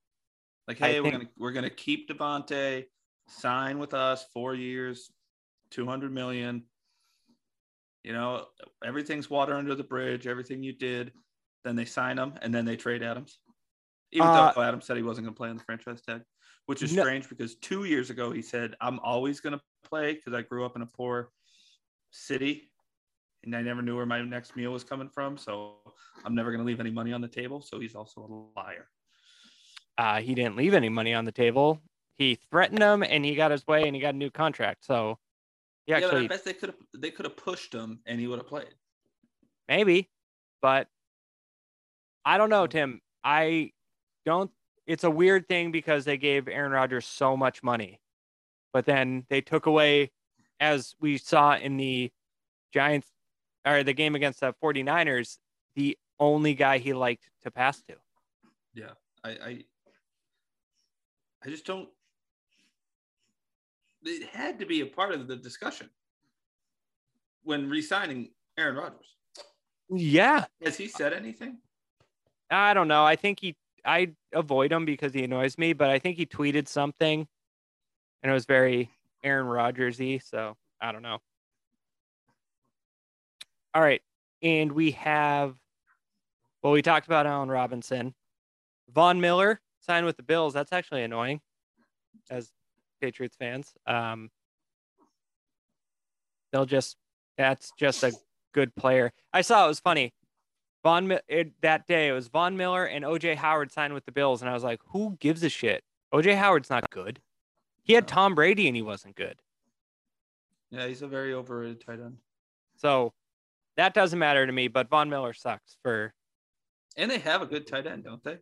[SPEAKER 2] Like, hey, we're gonna we're gonna keep Davante, sign with us four years, two hundred million. You know, everything's water under the bridge. Everything you did, then they sign him, and then they trade Adams. Even
[SPEAKER 1] Uh,
[SPEAKER 2] though Adams said he wasn't going to play on the franchise tag, which is
[SPEAKER 1] No-
[SPEAKER 2] strange because two years ago he said, "I'm always going to play because I grew up in a poor city, and I never knew where my next meal was coming from. So I'm never going to leave any money on the table." So he's also a liar.
[SPEAKER 1] Uh, he didn't leave any money on the table. He threatened him, and he got his way, and he got a new contract. So he
[SPEAKER 2] yeah, but I
[SPEAKER 1] actually
[SPEAKER 2] bet they could have they could have pushed him, and he would have played.
[SPEAKER 1] maybe, but I don't know,
[SPEAKER 2] Mm.
[SPEAKER 1] Tim. I don't. It's a weird thing because they gave Aaron Rodgers so much money, but then they took away, as we saw in the Giants or the game against the 49ers, the only guy he liked to pass to.
[SPEAKER 2] Yeah, I, I, I just don't. It had to be a part of the discussion when re-signing Aaron Rodgers.
[SPEAKER 1] Yeah,
[SPEAKER 2] Has he said anything?
[SPEAKER 1] I don't know. I think he. I avoid him because he annoys me, but I think he tweeted something, and it was very Aaron Rodgers-y. So I don't know. All right, and we have. Well, we talked about Allen Robinson. Von Miller signed with the Bills. That's actually annoying as Patriots fans. Um, they'll just, that's just a good player. I saw it was funny. Von it, that day it was Von Miller and OJ Howard signed with the Bills, and I was like, who gives a shit? OJ Howard's not good. He had Tom Brady and he wasn't good.
[SPEAKER 2] Yeah, he's a very overrated tight end.
[SPEAKER 1] So that doesn't matter to me, but Von Miller sucks for.
[SPEAKER 2] And they have a good tight end, don't they?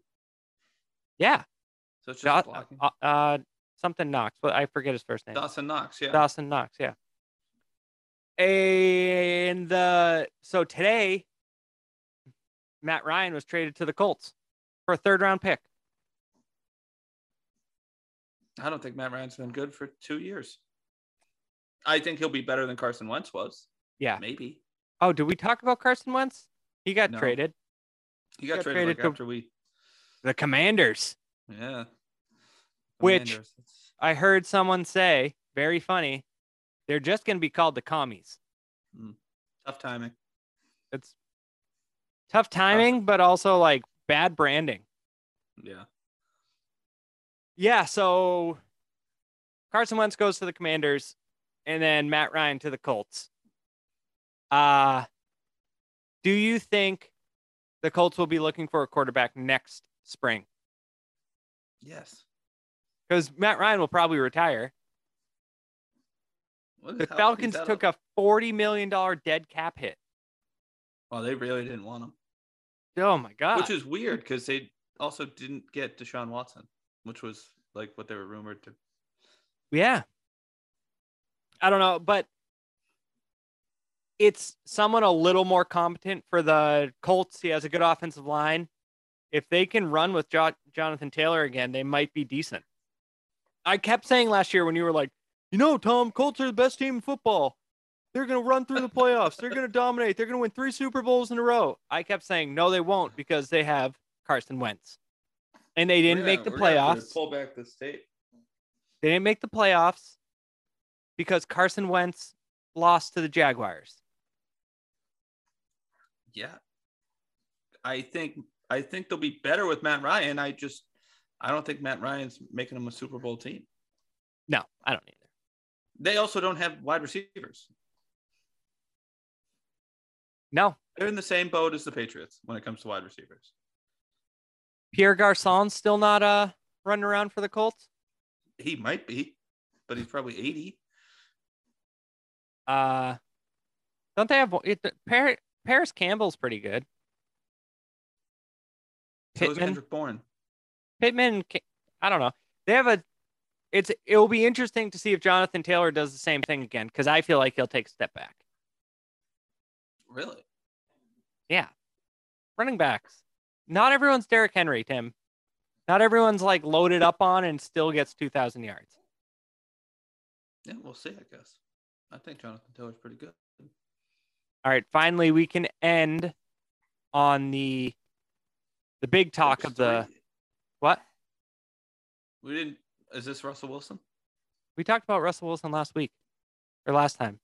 [SPEAKER 1] Yeah.
[SPEAKER 2] So it's just blocking.
[SPEAKER 1] uh, uh, something Knox, but I forget his first name.
[SPEAKER 2] Dawson Knox, yeah.
[SPEAKER 1] Dawson Knox, yeah. And the so today, Matt Ryan was traded to the Colts for a third round pick.
[SPEAKER 2] I don't think Matt Ryan's been good for two years. I think he'll be better than Carson Wentz was.
[SPEAKER 1] Yeah.
[SPEAKER 2] Maybe.
[SPEAKER 1] Oh, did we talk about Carson Wentz? He got
[SPEAKER 2] No.
[SPEAKER 1] traded.
[SPEAKER 2] He got,
[SPEAKER 1] Got
[SPEAKER 2] traded,
[SPEAKER 1] traded
[SPEAKER 2] like after we
[SPEAKER 1] The Commanders.
[SPEAKER 2] yeah.
[SPEAKER 1] Which- I heard someone say, very funny, they're just going to be called the commies.
[SPEAKER 2] tough timing.
[SPEAKER 1] It's tough timing, but also like bad branding.
[SPEAKER 2] Yeah.
[SPEAKER 1] Yeah, so Carson Wentz goes to the Commanders and then Matt Ryan to the Colts. Uh do you think the Colts will be looking for a quarterback next spring?
[SPEAKER 2] Yes.
[SPEAKER 1] Because Matt Ryan will probably retire.
[SPEAKER 2] What
[SPEAKER 1] The Falcons took a $40 million dead cap hit.
[SPEAKER 2] Oh, they really didn't want him,
[SPEAKER 1] Oh my God.
[SPEAKER 2] which is weird because they also didn't get Deshaun Watson, which was like what they were rumored to.
[SPEAKER 1] Yeah. I don't know, but it's someone a little more competent for the Colts. He has a good offensive line. If they can run with jo- Jonathan Taylor again, they might be decent. I kept saying last year when you were like, you know, Tom, Colts are the best team in football. They're going to run through the playoffs. They're going to dominate. They're going to win three Super Bowls in a row. I kept saying, no, they won't because they have Carson Wentz. And they didn't make the playoffs.
[SPEAKER 2] Pull back the state.
[SPEAKER 1] They didn't make the playoffs because Carson Wentz lost to the Jaguars.
[SPEAKER 2] Yeah. I think I think they'll be better with Matt Ryan. I just I don't think Matt Ryan's making them a Super Bowl team.
[SPEAKER 1] No, I don't either.
[SPEAKER 2] They also don't have wide receivers.
[SPEAKER 1] No,
[SPEAKER 2] They're in the same boat as the Patriots when it comes to wide receivers.
[SPEAKER 1] Pierre Garcon's still not uh running around for the Colts.
[SPEAKER 2] He might be, but he's probably 80.
[SPEAKER 1] Uh, don't they have it, Par- Parris Campbell's pretty good.
[SPEAKER 2] So is
[SPEAKER 1] Pittman,
[SPEAKER 2] Kendrick Bourne.
[SPEAKER 1] Pittman, I don't know. They have a. It's it will be interesting to see if Jonathan Taylor does the same thing again because I feel like he'll take a step back.
[SPEAKER 2] Really?
[SPEAKER 1] Yeah, running backs. Not everyone's Derrick Henry, Tim. Not everyone's like loaded up on and still gets two thousand yards.
[SPEAKER 2] Yeah, we'll see, I guess. I think Jonathan Taylor's pretty good.
[SPEAKER 1] All right, finally we can end on the the big talk
[SPEAKER 2] Oops,
[SPEAKER 1] of the
[SPEAKER 2] three.
[SPEAKER 1] What?
[SPEAKER 2] We didn't. Is this Russell Wilson?
[SPEAKER 1] We talked about Russell Wilson last week or last time.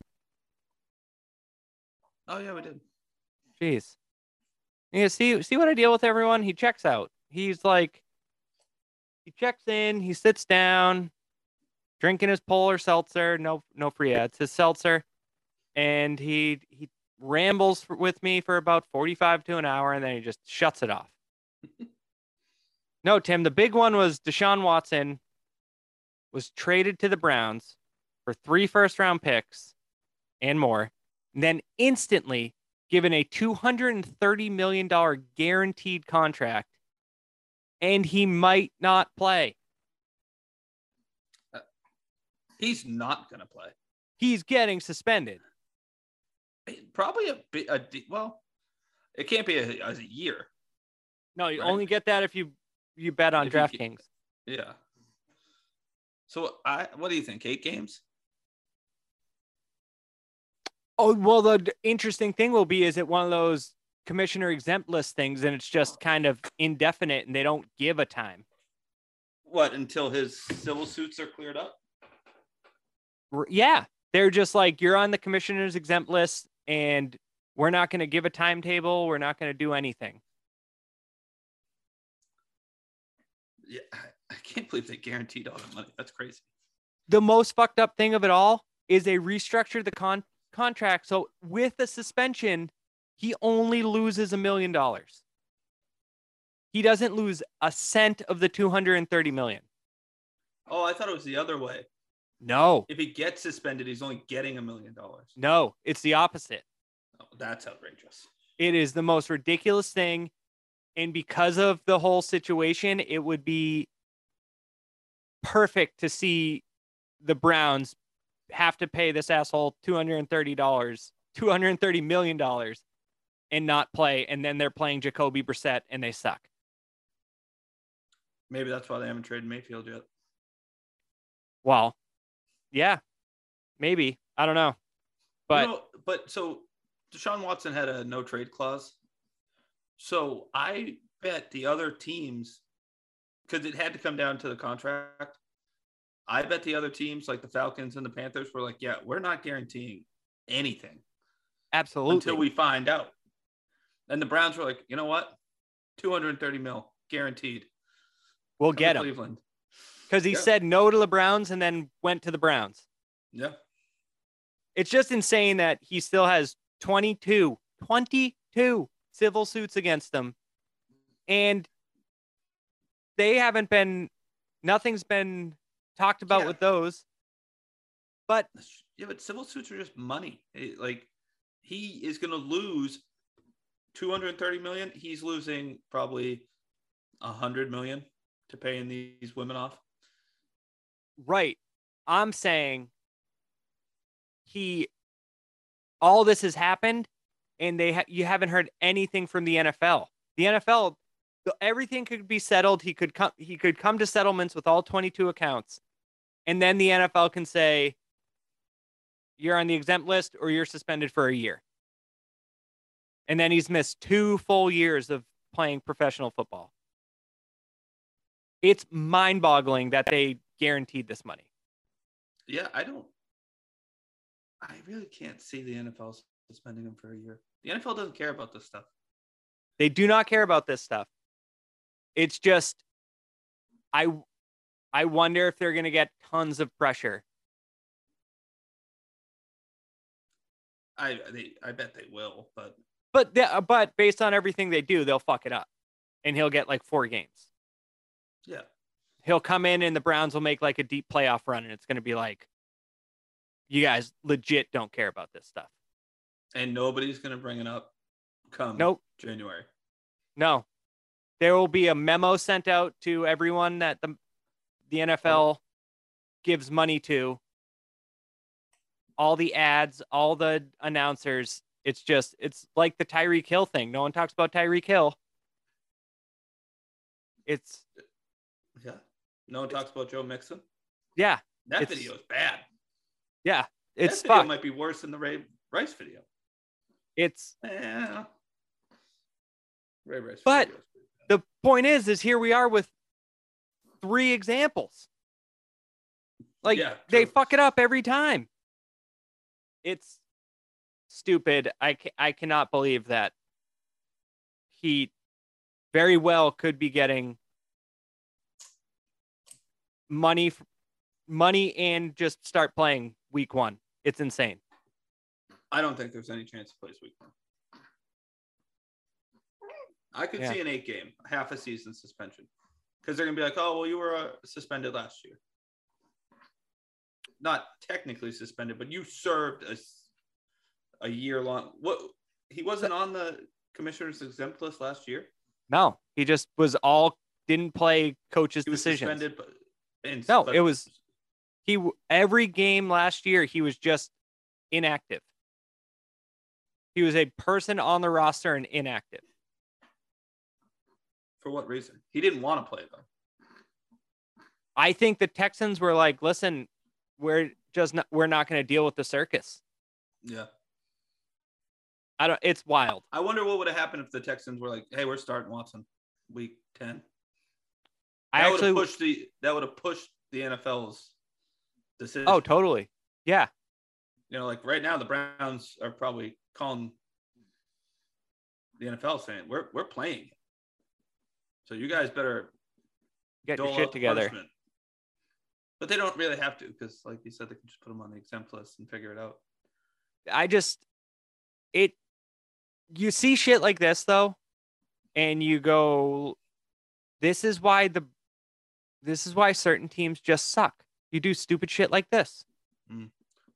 [SPEAKER 2] Oh yeah, we did.
[SPEAKER 1] Jeez. Yeah, see see what I deal with everyone? He checks out. He's like he checks in, he sits down, drinking his polar seltzer, no no free ads, his seltzer, and he he rambles with me for about 45 to an hour and then he just shuts it off. no, Tim, the big one was Deshaun Watson was traded to the Browns for three first round picks and more, and then instantly given a $230 million guaranteed contract, and he might not play.
[SPEAKER 2] Uh, he's not gonna play.
[SPEAKER 1] He's getting suspended.
[SPEAKER 2] Probably a bit. A, well, it can't be a, a year.
[SPEAKER 1] No, you
[SPEAKER 2] Right.
[SPEAKER 1] only get that if you you bet on DraftKings.
[SPEAKER 2] Yeah. So I, what do you think? Eight games?
[SPEAKER 1] Oh well, the interesting thing will be is it one of those commissioner exempt list things, and it's just kind of indefinite, and they don't give a time.
[SPEAKER 2] What until his civil suits are cleared up?
[SPEAKER 1] Yeah, they're just like you're on the commissioner's exempt list, and we're not going to give a timetable. We're not going to do anything.
[SPEAKER 2] Yeah, I, can't believe they guaranteed all that money. That's crazy.
[SPEAKER 1] The most fucked up thing of it all is they restructured the con- contract. So with the suspension, he only loses a million dollars. He doesn't lose a cent of the 230 million.
[SPEAKER 2] Oh, I thought it was the other way.
[SPEAKER 1] No,
[SPEAKER 2] If he gets suspended, he's only getting a million dollars.
[SPEAKER 1] no, it's the opposite.
[SPEAKER 2] Oh, that's outrageous.
[SPEAKER 1] It is the most ridiculous thing. And because of the whole situation, it would be perfect to see the Browns have to pay this asshole $230, $230 million and not play. And then they're playing Jacoby Brissett and they suck.
[SPEAKER 2] Maybe that's why they haven't traded Mayfield yet.
[SPEAKER 1] Well, yeah, maybe. I don't know. But
[SPEAKER 2] You know, but so Deshaun Watson had a no trade clause. So I bet the other teams, because it had to come down to the contract. I bet the other teams, like the Falcons and the Panthers, were like, "Yeah, we're not guaranteeing anything
[SPEAKER 1] absolutely.
[SPEAKER 2] until we find out." And the Browns were like, "You know what? 230 mil guaranteed.
[SPEAKER 1] we'll
[SPEAKER 2] Come
[SPEAKER 1] get him
[SPEAKER 2] Cleveland."
[SPEAKER 1] because he
[SPEAKER 2] Yeah.
[SPEAKER 1] said no to the Browns and then went to the Browns.
[SPEAKER 2] Yeah,
[SPEAKER 1] It's just insane that he still has 22, 22 civil suits against them. And they haven't been, nothing's been talked about
[SPEAKER 2] Yeah.
[SPEAKER 1] with those. But
[SPEAKER 2] yeah, but civil suits are just money. It- like he is going to lose 230 million. He's losing probably 100 million to paying these women off.
[SPEAKER 1] right, I'm saying he, all this has happened and they ha- you haven't heard anything from the NFL. The NFL, everything could be settled. He could come, he could come to settlements with all 22 accounts. And then the NFL can say, you're on the exempt list or you're suspended for a year. And then he's missed two full years of playing professional football. It's mind boggling that they guaranteed this money.
[SPEAKER 2] Yeah, I don't. I really can't see the NFL suspending him for a year. The NFL doesn't care about this stuff.
[SPEAKER 1] They do not care about this stuff. It's just I I wonder if they're going to get tons of pressure.
[SPEAKER 2] I they, I bet they will, but
[SPEAKER 1] But the, uh, but based on everything they do, they'll fuck it up. And he'll get like 4 games.
[SPEAKER 2] yeah,
[SPEAKER 1] He'll come in and the Browns will make like a deep playoff run and it's going to be like you guys legit don't care about this stuff.
[SPEAKER 2] And nobody's gonna bring it up. Come
[SPEAKER 1] Nope.
[SPEAKER 2] January.
[SPEAKER 1] No. There will be a memo sent out to everyone that the the NFL gives money to. All the ads, all the announcers. It's just it's like the Tyreek Hill thing. No one talks about Tyreek Hill. It's
[SPEAKER 2] Yeah. No one talks about Joe Mixon.
[SPEAKER 1] yeah,
[SPEAKER 2] That video is bad.
[SPEAKER 1] yeah. It's
[SPEAKER 2] that video
[SPEAKER 1] fucked.
[SPEAKER 2] might be worse than the Ray Rice video.
[SPEAKER 1] It's
[SPEAKER 2] Yeah. Ray Rice.
[SPEAKER 1] But-
[SPEAKER 2] video is pretty bad.
[SPEAKER 1] the point is, is here we are with three examples. Like
[SPEAKER 2] Yeah,
[SPEAKER 1] they fuck it up every time. It's stupid. I ca- I cannot believe that he very well could be getting money, money, and just start playing week one. It's insane.
[SPEAKER 2] I don't think there's any chance he plays week one. I could
[SPEAKER 1] Yeah.
[SPEAKER 2] see an eight game, half a season suspension. Because they're gonna be like, oh well, you were uh, suspended last year. Not technically suspended, but you served a year long what he wasn't on the commissioner's exempt list last year.
[SPEAKER 1] No, he just was all didn't play coach's
[SPEAKER 2] He was suspended but
[SPEAKER 1] No, it was- he every game last year he was just inactive. He was a person on the roster and inactive.
[SPEAKER 2] for what reason? He didn't want to play though.
[SPEAKER 1] I think the Texans were like, "Listen, we're just not, we're not going to deal with the circus."
[SPEAKER 2] Yeah.
[SPEAKER 1] I don't. It's wild.
[SPEAKER 2] I wonder what would have happened if the Texans were like, "Hey, we're starting Watson, week 10.
[SPEAKER 1] I
[SPEAKER 2] That would
[SPEAKER 1] actually.
[SPEAKER 2] have pushed the that would have pushed the NFL's decision.
[SPEAKER 1] Oh, totally. Yeah.
[SPEAKER 2] you know, like right now, the Browns are probably calling the NFL saying, "We're we're playing, so you guys better
[SPEAKER 1] Get your shit together.
[SPEAKER 2] punishment. But they don't really have to because, like you said, they can just put them on the exempt list and figure it out.
[SPEAKER 1] I just it you see shit like this though, and you go, this is why the this is why certain teams just suck. You do stupid shit like this. Mm.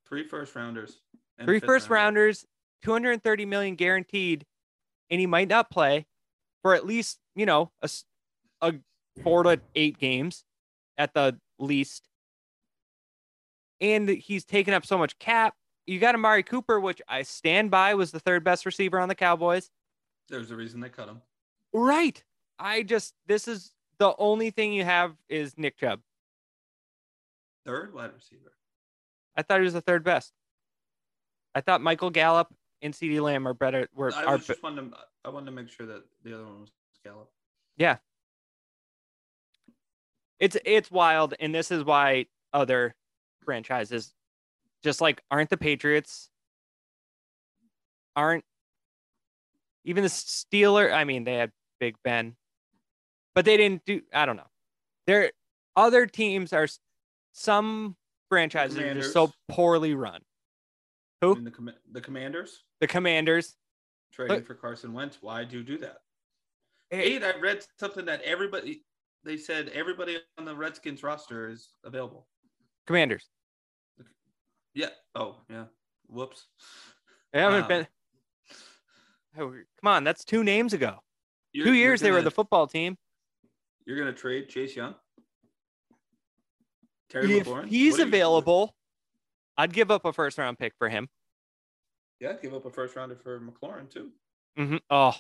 [SPEAKER 2] Three first rounders. Three first a
[SPEAKER 1] Three
[SPEAKER 2] fifth
[SPEAKER 1] first
[SPEAKER 2] rounder.
[SPEAKER 1] rounders, 230 million guaranteed, and he might not play for at least, you know, a four to eight games at the least. And he's taken up so much cap. You got Amari Cooper, which I stand by was the third best receiver on the Cowboys.
[SPEAKER 2] There's a reason they cut him.
[SPEAKER 1] Right. I just this is the only thing you have is Nick Chubb.
[SPEAKER 2] Third wide receiver.
[SPEAKER 1] I thought he was the third best. I thought Michael Gallup and CeeDee Lamb are better were
[SPEAKER 2] I
[SPEAKER 1] are
[SPEAKER 2] just wanted to, I wanted to make sure that the other one was Gallup.
[SPEAKER 1] Yeah, it's it's wild and this is why other franchises just like aren't the patriots aren't even the steeler i mean they had big ben but they didn't do i don't know. There other teams are some franchises are just so poorly run Who?
[SPEAKER 2] the, com- the Commanders
[SPEAKER 1] the commanders
[SPEAKER 2] trading for Carson Wentz. Why do you do that? Eight. I read something that everybody. They said everybody on the Redskins roster is available.
[SPEAKER 1] commanders
[SPEAKER 2] Yeah. Oh, yeah. Whoops.
[SPEAKER 1] they haven't
[SPEAKER 2] Um,
[SPEAKER 1] been Oh, come on that's two names ago 2
[SPEAKER 2] you're
[SPEAKER 1] years they were the football team
[SPEAKER 2] You're gonna trade Chase Young. Terry
[SPEAKER 1] if
[SPEAKER 2] McLaurin.
[SPEAKER 1] he's
[SPEAKER 2] What are you-
[SPEAKER 1] available, I'd give up a first round pick for him.
[SPEAKER 2] Yeah, give up a first rounder for McLaurin too.
[SPEAKER 1] Mm-hmm. Oh,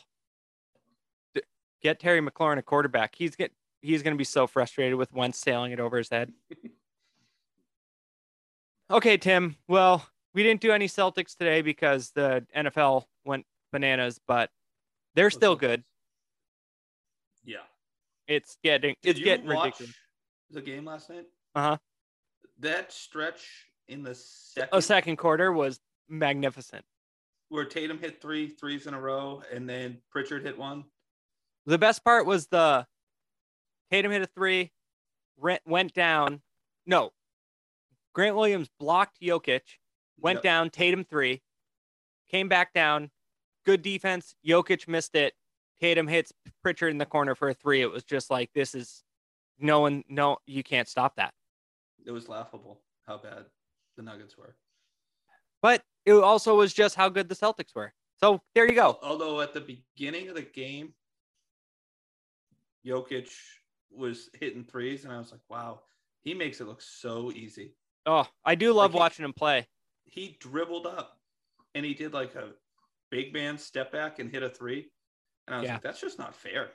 [SPEAKER 1] get Terry McLaurin a quarterback. He's get he's going to be so frustrated with Wentz sailing it over his head. okay, Tim. Well, we didn't do any Celtics today because the NFL went bananas, but they're still good.
[SPEAKER 2] Yeah.
[SPEAKER 1] It's getting
[SPEAKER 2] Did
[SPEAKER 1] it's getting ridiculous.
[SPEAKER 2] the game last night?
[SPEAKER 1] Uh-huh.
[SPEAKER 2] That stretch in the second,
[SPEAKER 1] A second quarter was magnificent.
[SPEAKER 2] where Tatum hit three threes in a row, and then Pritchard hit one.
[SPEAKER 1] The best part was the Tatum hit a three, rent, went down. No, Grant Williams blocked Jokic, went
[SPEAKER 2] Yep.
[SPEAKER 1] down. Tatum three, came back down. Good defense. Jokic missed it. Tatum hits Pritchard in the corner for a three. It was just like this is no one. No, you can't stop that.
[SPEAKER 2] It was laughable how bad the Nuggets were.
[SPEAKER 1] But it also was just how good the Celtics were. So there you go.
[SPEAKER 2] Although at the beginning of the game, Jokic was hitting threes, and I was like, wow, he makes it look so easy.
[SPEAKER 1] Oh, I do love
[SPEAKER 2] Like he-
[SPEAKER 1] watching him play.
[SPEAKER 2] He dribbled up and he did like a big man step back and hit a three. And I was
[SPEAKER 1] Yeah.
[SPEAKER 2] like, that's just not fair.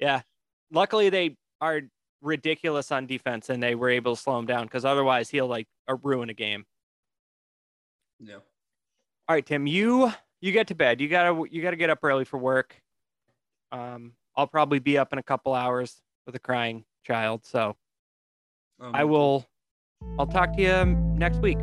[SPEAKER 1] Yeah. Luckily, they are ridiculous on defense, and they were able to slow him down because otherwise he'll like uh, ruin a game.
[SPEAKER 2] Yeah.
[SPEAKER 1] All right, Tim, you you get to bed. You gotta you gotta get up early for work. Um, I'll probably be up in a couple hours with a crying child, so
[SPEAKER 2] Um,
[SPEAKER 1] I will. I'll talk to you next week.